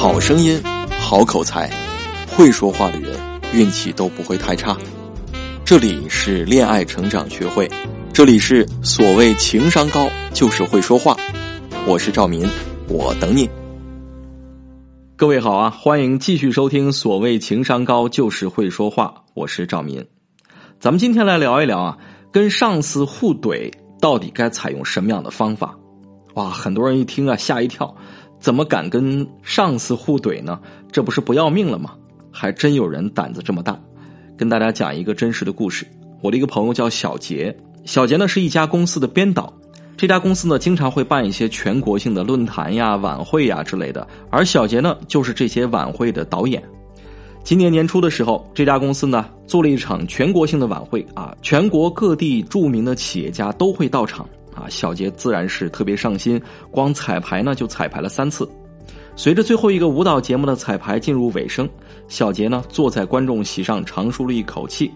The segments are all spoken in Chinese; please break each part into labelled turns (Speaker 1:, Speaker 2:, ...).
Speaker 1: 好声音，好口才，会说话的人运气都不会太差。这里是恋爱成长学会，这里是所谓情商高就是会说话。我是赵民，我等你。各位好啊，欢迎继续收听所谓情商高就是会说话。我是赵民，咱们今天来聊一聊啊，跟上司互怼到底该采用什么样的方法？哇，很多人一听啊吓一跳，怎么敢跟上司互怼呢？这不是不要命了吗？还真有人胆子这么大。跟大家讲一个真实的故事，我的一个朋友叫小杰，小杰呢是一家公司的编导，这家公司呢经常会办一些全国性的论坛呀、晚会呀之类的，而小杰呢就是这些晚会的导演。今年年初的时候，这家公司呢做了一场全国性的晚会啊，全国各地著名的企业家都会到场。啊，小杰自然是特别上心，光彩排呢就彩排了三次。随着最后一个舞蹈节目的彩排进入尾声，小杰呢坐在观众席上长舒了一口气。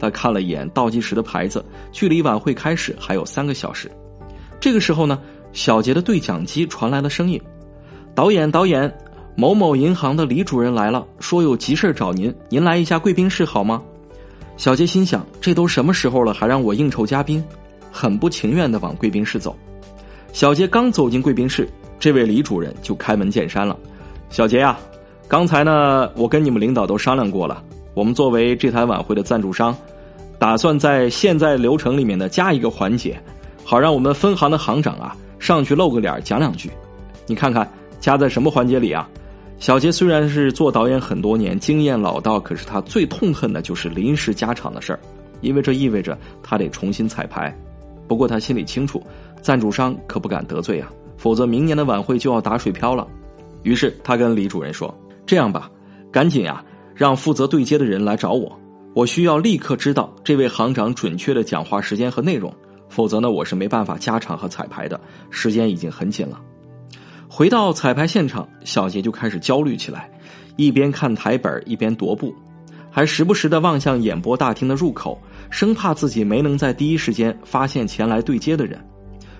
Speaker 1: 他看了一眼倒计时的牌子，距离晚会开始还有三个小时。这个时候呢，小杰的对讲机传来了声音：“导演，导演，某某银行的李主任来了，说有急事找您，您来一下贵宾室好吗？”小杰心想：这都什么时候了，还让我应酬嘉宾？很不情愿的往贵宾室走，小杰刚走进贵宾室，这位李主任就开门见山了：“小杰呀，刚才呢，我跟你们领导都商量过了，我们作为这台晚会的赞助商，打算在现在流程里面呢加一个环节，好让我们分行的行长啊上去露个脸讲两句。你看看加在什么环节里啊？”小杰虽然是做导演很多年，经验老道，可是他最痛恨的就是临时加场的事儿，因为这意味着他得重新彩排。不过他心里清楚，赞助商可不敢得罪啊，否则明年的晚会就要打水漂了。于是他跟李主任说：“这样吧，赶紧啊，让负责对接的人来找我，我需要立刻知道这位行长准确的讲话时间和内容，否则呢，我是没办法加场和彩排的，时间已经很紧了。”回到彩排现场，小杰就开始焦虑起来，一边看台本一边踱步，还时不时的望向演播大厅的入口。生怕自己没能在第一时间发现前来对接的人，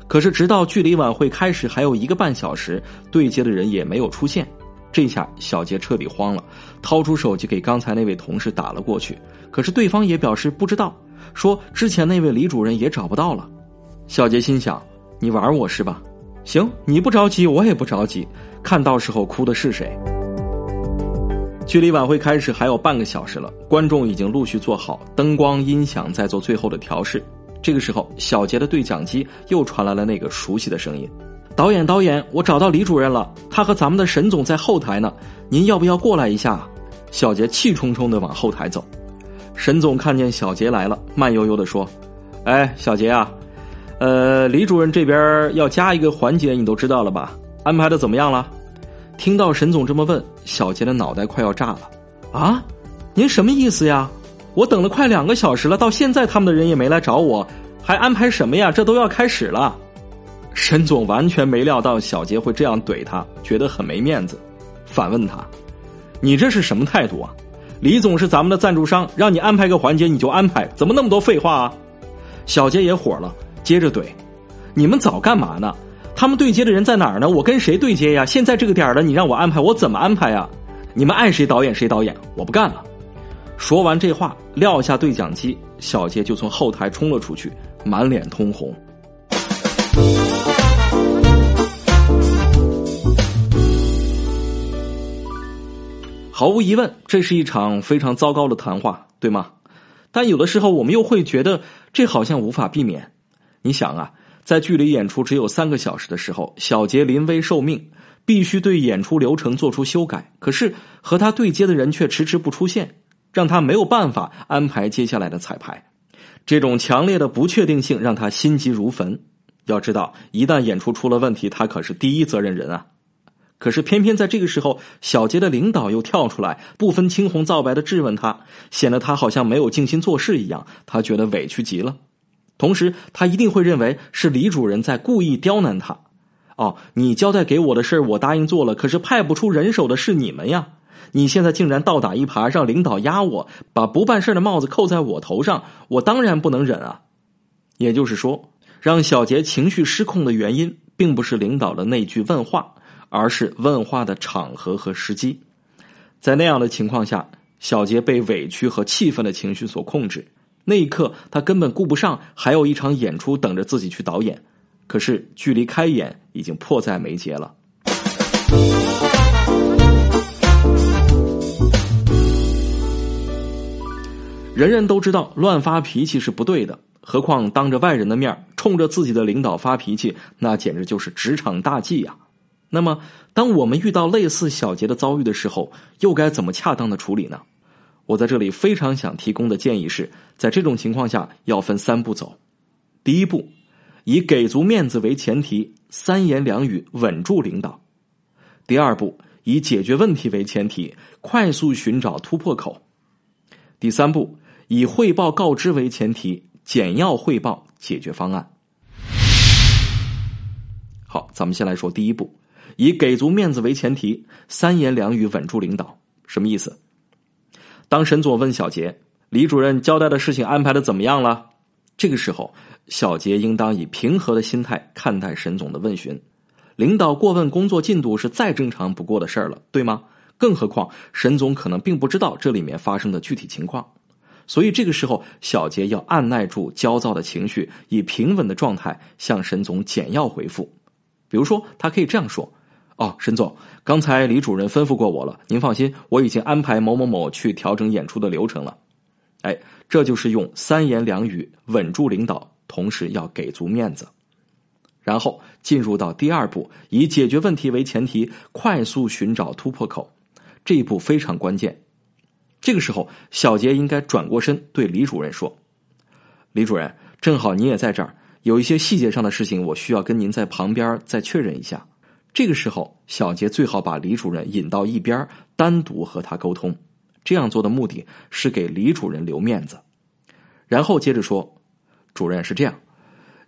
Speaker 1: 可是直到距离晚会开始还有一个半小时，对接的人也没有出现。这下小杰彻底慌了，掏出手机给刚才那位同事打了过去，可是对方也表示不知道，说之前那位李主任也找不到了。小杰心想：你玩我是吧？行，你不着急，我也不着急，看到时候哭的是谁。距离晚会开始还有半个小时了，观众已经陆续坐好，灯光、音响在做最后的调试。这个时候，小杰的对讲机又传来了那个熟悉的声音：“导演，导演，我找到李主任了，他和咱们的沈总在后台呢，您要不要过来一下？”小杰气冲冲的往后台走。沈总看见小杰来了，慢悠悠的说：“哎，小杰啊，呃，李主任这边要加一个环节，你都知道了吧？安排的怎么样了？”听到沈总这么问，小杰的脑袋快要炸了。啊，您什么意思呀？我等了快两个小时了，到现在他们的人也没来找我，还安排什么呀？这都要开始了。沈总完全没料到小杰会这样怼他，觉得很没面子，反问他：“你这是什么态度啊？李总是咱们的赞助商，让你安排个环节你就安排，怎么那么多废话啊？”小杰也火了，接着怼：“你们早干嘛呢？”他们对接的人在哪儿呢？我跟谁对接呀？现在这个点儿了，你让我安排，我怎么安排呀？你们爱谁导演谁导演，我不干了。说完这话，撂下对讲机，小杰就从后台冲了出去，满脸通红。毫无疑问，这是一场非常糟糕的谈话，对吗？但有的时候，我们又会觉得这好像无法避免。你想啊。在距离演出只有三个小时的时候，小杰临危受命，必须对演出流程做出修改。可是和他对接的人却迟迟不出现，让他没有办法安排接下来的彩排。这种强烈的不确定性让他心急如焚。要知道，一旦演出出了问题，他可是第一责任人啊！可是偏偏在这个时候，小杰的领导又跳出来，不分青红皂白的质问他，显得他好像没有静心做事一样。他觉得委屈极了。同时，他一定会认为是李主任在故意刁难他。哦，你交代给我的事，我答应做了，可是派不出人手的是你们呀！你现在竟然倒打一耙，让领导压我，把不办事的帽子扣在我头上，我当然不能忍啊！也就是说，让小杰情绪失控的原因，并不是领导的那句问话，而是问话的场合和时机。在那样的情况下，小杰被委屈和气愤的情绪所控制。那一刻，他根本顾不上还有一场演出等着自己去导演。可是，距离开演已经迫在眉睫了。人人都知道乱发脾气是不对的，何况当着外人的面冲着自己的领导发脾气，那简直就是职场大忌呀。那么，当我们遇到类似小杰的遭遇的时候，又该怎么恰当的处理呢？我在这里非常想提供的建议是，在这种情况下要分三步走。第一步，以给足面子为前提，三言两语稳住领导；第二步，以解决问题为前提，快速寻找突破口；第三步，以汇报告知为前提，简要汇报解决方案。好，咱们先来说第一步。以给足面子为前提，三言两语稳住领导，什么意思？当沈总问小杰：“李主任交代的事情安排的怎么样了？”这个时候，小杰应当以平和的心态看待沈总的问询。领导过问工作进度是再正常不过的事儿了，对吗？更何况沈总可能并不知道这里面发生的具体情况，所以这个时候，小杰要按耐住焦躁的情绪，以平稳的状态向沈总简要回复。比如说，他可以这样说。哦，沈总，刚才李主任吩咐过我了，您放心，我已经安排某某某去调整演出的流程了。哎，这就是用三言两语稳住领导，同时要给足面子。然后进入到第二步，以解决问题为前提，快速寻找突破口。这一步非常关键。这个时候，小杰应该转过身对李主任说：“李主任，正好你也在这儿，有一些细节上的事情，我需要跟您在旁边再确认一下。”这个时候，小杰最好把李主任引到一边，单独和他沟通。这样做的目的是给李主任留面子。然后接着说：“主任是这样，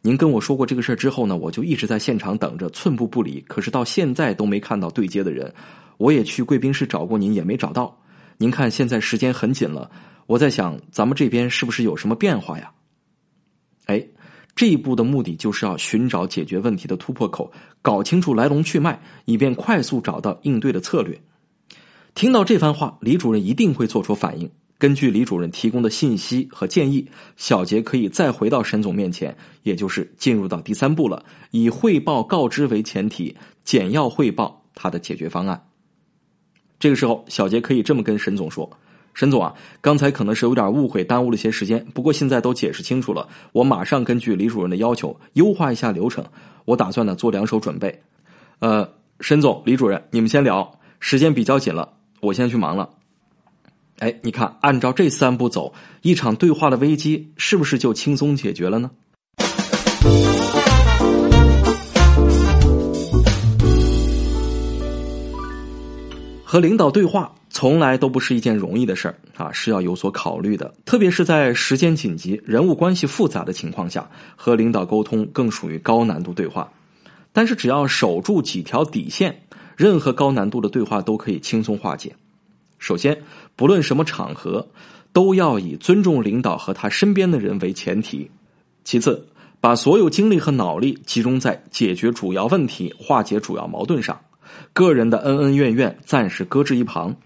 Speaker 1: 您跟我说过这个事之后呢，我就一直在现场等着，寸步不离。可是到现在都没看到对接的人，我也去贵宾室找过您，也没找到。您看现在时间很紧了，我在想咱们这边是不是有什么变化呀？”这一步的目的就是要寻找解决问题的突破口，搞清楚来龙去脉，以便快速找到应对的策略。听到这番话，李主任一定会做出反应。根据李主任提供的信息和建议，小杰可以再回到沈总面前，也就是进入到第三步了，以汇报告知为前提，简要汇报他的解决方案。这个时候，小杰可以这么跟沈总说。沈总啊，刚才可能是有点误会，耽误了些时间。不过现在都解释清楚了，我马上根据李主任的要求优化一下流程。我打算呢做两手准备。呃，沈总、李主任，你们先聊，时间比较紧了，我先去忙了。哎，你看，按照这三步走，一场对话的危机是不是就轻松解决了呢？和领导对话。从来都不是一件容易的事儿啊，是要有所考虑的。特别是在时间紧急、人物关系复杂的情况下，和领导沟通更属于高难度对话。但是只要守住几条底线，任何高难度的对话都可以轻松化解。首先，不论什么场合，都要以尊重领导和他身边的人为前提。其次，把所有精力和脑力集中在解决主要问题、化解主要矛盾上，个人的恩恩怨怨暂时搁置一旁。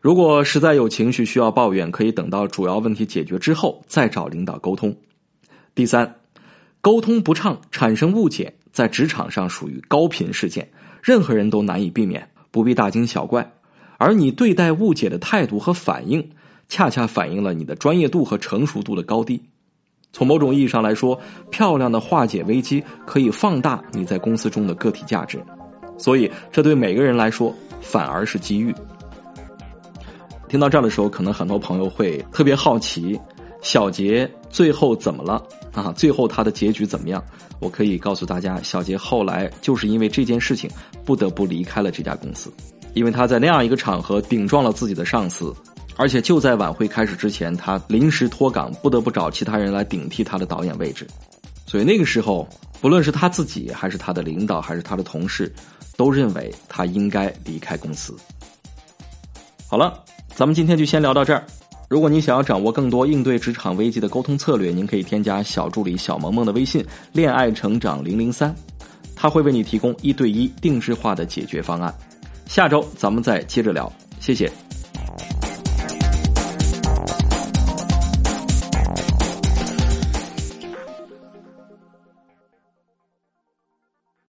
Speaker 1: 如果实在有情绪需要抱怨，可以等到主要问题解决之后再找领导沟通。第三，沟通不畅产生误解，在职场上属于高频事件，任何人都难以避免，不必大惊小怪。而你对待误解的态度和反应，恰恰反映了你的专业度和成熟度的高低。从某种意义上来说，漂亮的化解危机可以放大你在公司中的个体价值，所以这对每个人来说反而是机遇。听到这儿的时候，可能很多朋友会特别好奇，小杰最后怎么了啊？最后他的结局怎么样？我可以告诉大家，小杰后来就是因为这件事情不得不离开了这家公司，因为他在那样一个场合顶撞了自己的上司，而且就在晚会开始之前，他临时脱岗，不得不找其他人来顶替他的导演位置，所以那个时候，不论是他自己，还是他的领导，还是他的同事，都认为他应该离开公司。好了。咱们今天就先聊到这儿。如果您想要掌握更多应对职场危机的沟通策略，您可以添加小助理小萌萌的微信“恋爱成长零零三”，他会为你提供一对一定制化的解决方案。下周咱们再接着聊，谢谢。